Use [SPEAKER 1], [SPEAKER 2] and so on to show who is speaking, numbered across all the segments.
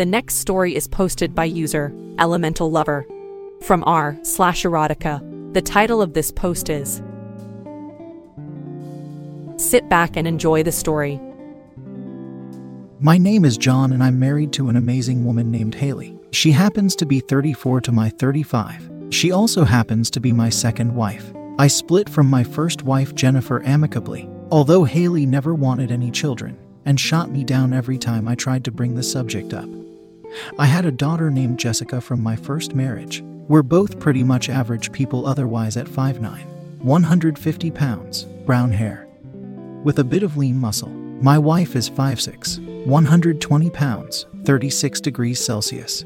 [SPEAKER 1] The next story is posted by user Elemental Lover from r slash erotica. The title of this post is Sit back and enjoy the story.
[SPEAKER 2] My name is John, and I'm married to an amazing woman named Haley. She happens to be 34 to my 35. She also happens to be my second wife. I split from my first wife, Jennifer, amicably, although Haley never wanted any children and shot me down every time I tried to bring the subject up. I had a daughter named Jessica from my first marriage. We're both pretty much average people otherwise at 5'9, 150 pounds, brown hair, with a bit of lean muscle. My wife is 5'6, 120 pounds, 36 degrees Celsius,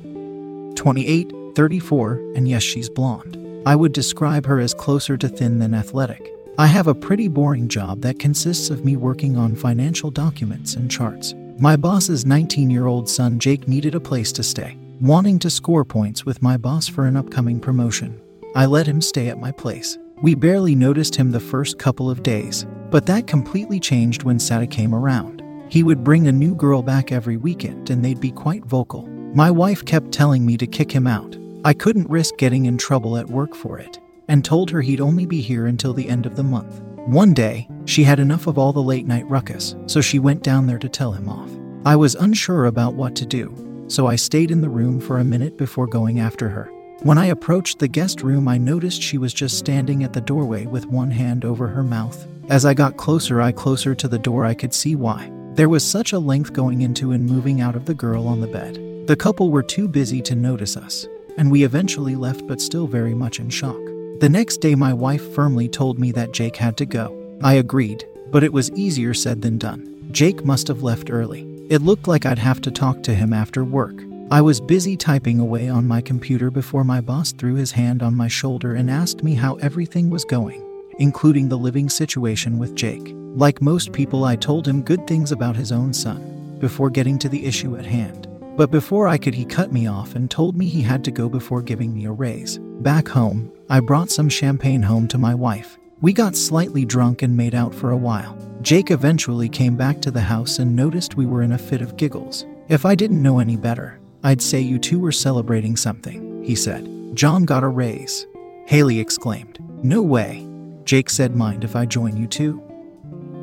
[SPEAKER 2] 28, 34, and yes, she's blonde. I would describe her as closer to thin than athletic. I have a pretty boring job that consists of me working on financial documents and charts. My boss's 19 year old son Jake needed a place to stay, wanting to score points with my boss for an upcoming promotion. I let him stay at my place. We barely noticed him the first couple of days, but that completely changed when Sata came around. He would bring a new girl back every weekend and they'd be quite vocal. My wife kept telling me to kick him out. I couldn't risk getting in trouble at work for it, and told her he'd only be here until the end of the month. One day, she had enough of all the late night ruckus, so she went down there to tell him off. I was unsure about what to do, so I stayed in the room for a minute before going after her. When I approached the guest room, I noticed she was just standing at the doorway with one hand over her mouth. As I got closer, I closer to the door, I could see why. There was such a length going into and moving out of the girl on the bed. The couple were too busy to notice us, and we eventually left, but still very much in shock. The next day, my wife firmly told me that Jake had to go. I agreed, but it was easier said than done. Jake must have left early. It looked like I'd have to talk to him after work. I was busy typing away on my computer before my boss threw his hand on my shoulder and asked me how everything was going, including the living situation with Jake. Like most people, I told him good things about his own son before getting to the issue at hand. But before I could, he cut me off and told me he had to go before giving me a raise. Back home, I brought some champagne home to my wife. We got slightly drunk and made out for a while. Jake eventually came back to the house and noticed we were in a fit of giggles. If I didn't know any better, I'd say you two were celebrating something, he said. John got a raise. Haley exclaimed. No way. Jake said, Mind if I join you too?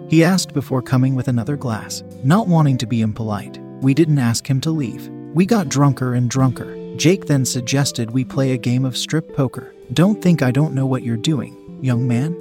[SPEAKER 2] He asked before coming with another glass. Not wanting to be impolite, we didn't ask him to leave. We got drunker and drunker. Jake then suggested we play a game of strip poker. Don't think I don't know what you're doing, young man.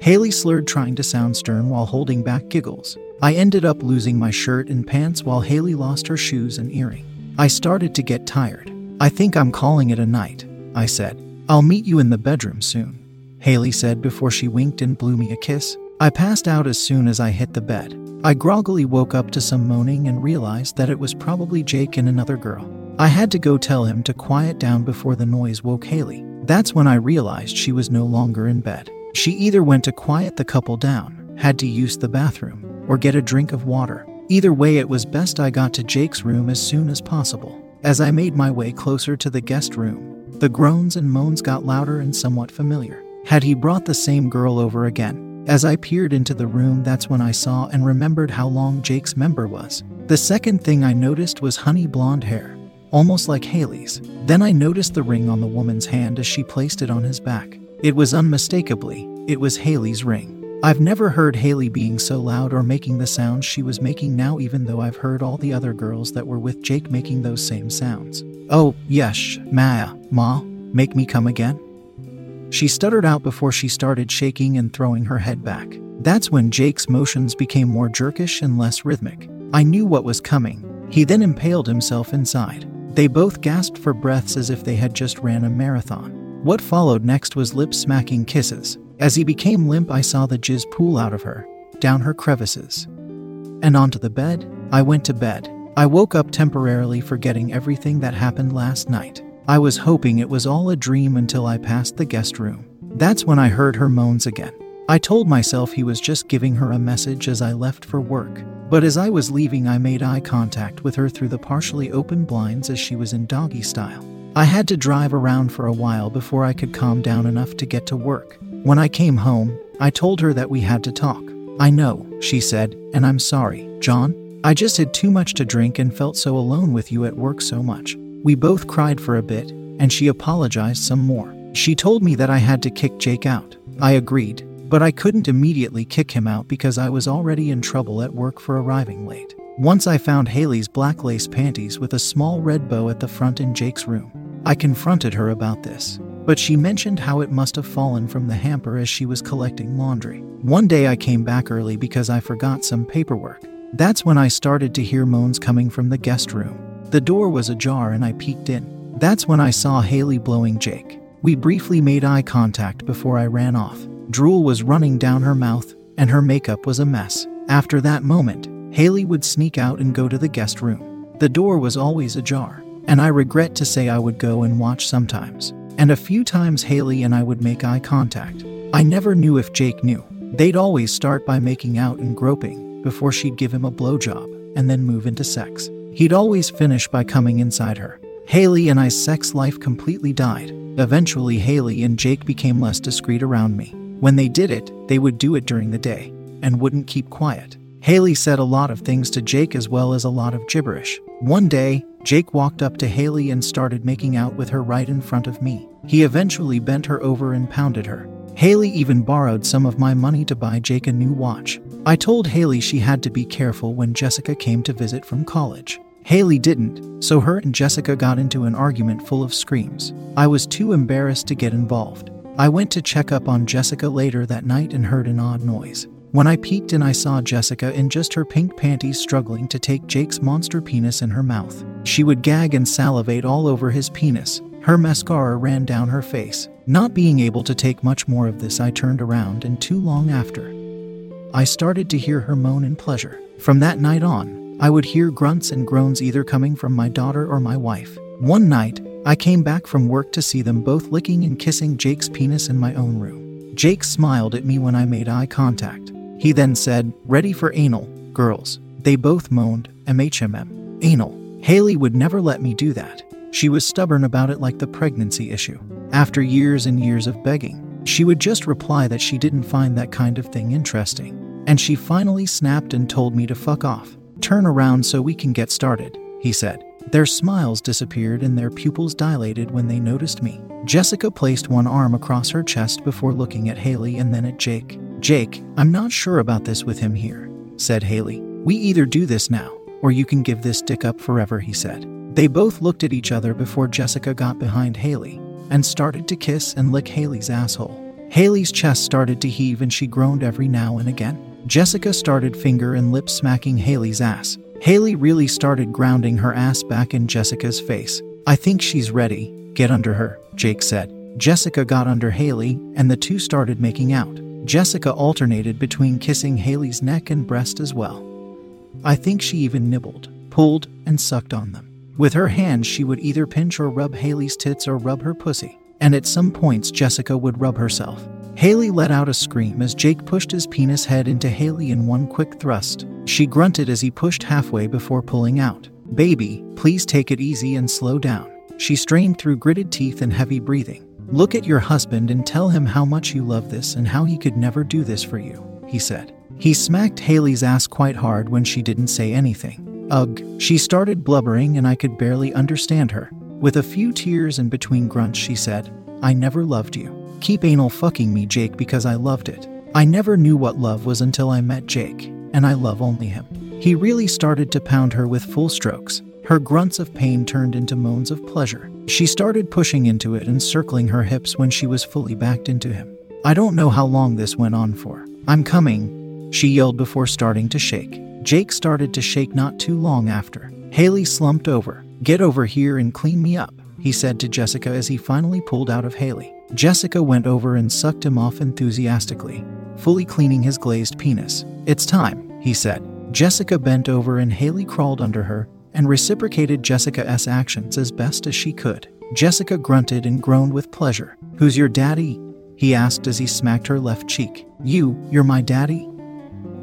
[SPEAKER 2] Haley slurred, trying to sound stern while holding back giggles. I ended up losing my shirt and pants while Haley lost her shoes and earring. I started to get tired. I think I'm calling it a night, I said. I'll meet you in the bedroom soon, Haley said before she winked and blew me a kiss. I passed out as soon as I hit the bed. I groggily woke up to some moaning and realized that it was probably Jake and another girl. I had to go tell him to quiet down before the noise woke Haley. That's when I realized she was no longer in bed. She either went to quiet the couple down, had to use the bathroom, or get a drink of water. Either way, it was best I got to Jake's room as soon as possible. As I made my way closer to the guest room, the groans and moans got louder and somewhat familiar. Had he brought the same girl over again? As I peered into the room, that's when I saw and remembered how long Jake's member was. The second thing I noticed was honey blonde hair, almost like Haley's. Then I noticed the ring on the woman's hand as she placed it on his back. It was unmistakably, it was Haley's ring. I've never heard Haley being so loud or making the sounds she was making now, even though I've heard all the other girls that were with Jake making those same sounds. Oh, yesh, Maya, Ma, Make me come again? She stuttered out before she started shaking and throwing her head back. That's when Jake's motions became more jerkish and less rhythmic. I knew what was coming. He then impaled himself inside. They both gasped for breaths as if they had just ran a marathon. What followed next was lip smacking kisses. As he became limp, I saw the jizz pool out of her, down her crevices, and onto the bed. I went to bed. I woke up temporarily forgetting everything that happened last night. I was hoping it was all a dream until I passed the guest room. That's when I heard her moans again. I told myself he was just giving her a message as I left for work. But as I was leaving, I made eye contact with her through the partially open blinds as she was in doggy style. I had to drive around for a while before I could calm down enough to get to work. When I came home, I told her that we had to talk. I know, she said, and I'm sorry, John. I just had too much to drink and felt so alone with you at work so much. We both cried for a bit, and she apologized some more. She told me that I had to kick Jake out. I agreed, but I couldn't immediately kick him out because I was already in trouble at work for arriving late. Once I found Haley's black lace panties with a small red bow at the front in Jake's room. I confronted her about this, but she mentioned how it must have fallen from the hamper as she was collecting laundry. One day I came back early because I forgot some paperwork. That's when I started to hear moans coming from the guest room. The door was ajar and I peeked in. That's when I saw Haley blowing Jake. We briefly made eye contact before I ran off. Drool was running down her mouth, and her makeup was a mess. After that moment, Haley would sneak out and go to the guest room. The door was always ajar, and I regret to say I would go and watch sometimes. And a few times Haley and I would make eye contact. I never knew if Jake knew. They'd always start by making out and groping before she'd give him a blowjob and then move into sex. He'd always finish by coming inside her. Haley and I's sex life completely died. Eventually, Haley and Jake became less discreet around me. When they did it, they would do it during the day and wouldn't keep quiet. Haley said a lot of things to Jake as well as a lot of gibberish. One day, Jake walked up to Haley and started making out with her right in front of me. He eventually bent her over and pounded her. Haley even borrowed some of my money to buy Jake a new watch. I told Haley she had to be careful when Jessica came to visit from college. Haley didn't, so her and Jessica got into an argument full of screams. I was too embarrassed to get involved. I went to check up on Jessica later that night and heard an odd noise. When I peeked in, I saw Jessica in just her pink panties struggling to take Jake's monster penis in her mouth. She would gag and salivate all over his penis. Her mascara ran down her face. Not being able to take much more of this, I turned around, and too long after, I started to hear her moan in pleasure. From that night on, I would hear grunts and groans either coming from my daughter or my wife. One night, I came back from work to see them both licking and kissing Jake's penis in my own room. Jake smiled at me when I made eye contact. He then said, Ready for anal, girls. They both moaned, MHMM. Anal. Haley would never let me do that. She was stubborn about it like the pregnancy issue. After years and years of begging, she would just reply that she didn't find that kind of thing interesting. And she finally snapped and told me to fuck off. Turn around so we can get started, he said. Their smiles disappeared and their pupils dilated when they noticed me. Jessica placed one arm across her chest before looking at Haley and then at Jake. Jake, I'm not sure about this with him here, said Haley. We either do this now, or you can give this dick up forever, he said. They both looked at each other before Jessica got behind Haley and started to kiss and lick Haley's asshole. Haley's chest started to heave and she groaned every now and again. Jessica started finger and lip smacking Haley's ass. Haley really started grounding her ass back in Jessica's face. I think she's ready. Get under her, Jake said. Jessica got under Haley, and the two started making out. Jessica alternated between kissing Haley's neck and breast as well. I think she even nibbled, pulled, and sucked on them. With her hands, she would either pinch or rub Haley's tits or rub her pussy. And at some points, Jessica would rub herself. Haley let out a scream as Jake pushed his penis head into Haley in one quick thrust. She grunted as he pushed halfway before pulling out. Baby, please take it easy and slow down. She strained through gritted teeth and heavy breathing. Look at your husband and tell him how much you love this and how he could never do this for you, he said. He smacked Haley's ass quite hard when she didn't say anything. Ugh, she started blubbering and I could barely understand her. With a few tears in between grunts, she said, I never loved you. Keep anal fucking me, Jake, because I loved it. I never knew what love was until I met Jake, and I love only him. He really started to pound her with full strokes. Her grunts of pain turned into moans of pleasure. She started pushing into it and circling her hips when she was fully backed into him. I don't know how long this went on for. I'm coming, she yelled before starting to shake. Jake started to shake not too long after. Haley slumped over. Get over here and clean me up, he said to Jessica as he finally pulled out of Haley. Jessica went over and sucked him off enthusiastically, fully cleaning his glazed penis. It's time, he said. Jessica bent over and Haley crawled under her and reciprocated Jessica's actions as best as she could. Jessica grunted and groaned with pleasure. Who's your daddy? He asked as he smacked her left cheek. You, you're my daddy?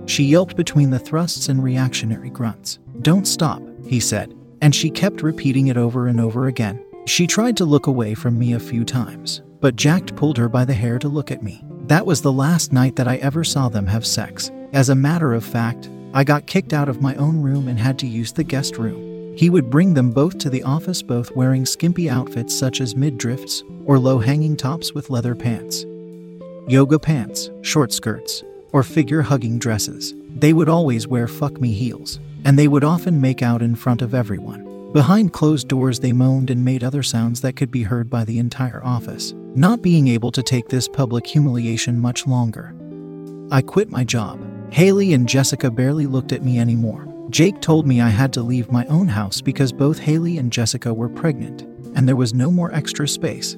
[SPEAKER 2] She yelped between the thrusts and reactionary grunts. Don't stop, he said, and she kept repeating it over and over again. She tried to look away from me a few times, but Jack pulled her by the hair to look at me. That was the last night that I ever saw them have sex. As a matter of fact, I got kicked out of my own room and had to use the guest room. He would bring them both to the office, both wearing skimpy outfits such as midriffs or low hanging tops with leather pants, yoga pants, short skirts, or figure hugging dresses. They would always wear fuck me heels, and they would often make out in front of everyone. Behind closed doors, they moaned and made other sounds that could be heard by the entire office. Not being able to take this public humiliation much longer, I quit my job. Haley and Jessica barely looked at me anymore. Jake told me I had to leave my own house because both Haley and Jessica were pregnant, and there was no more extra space.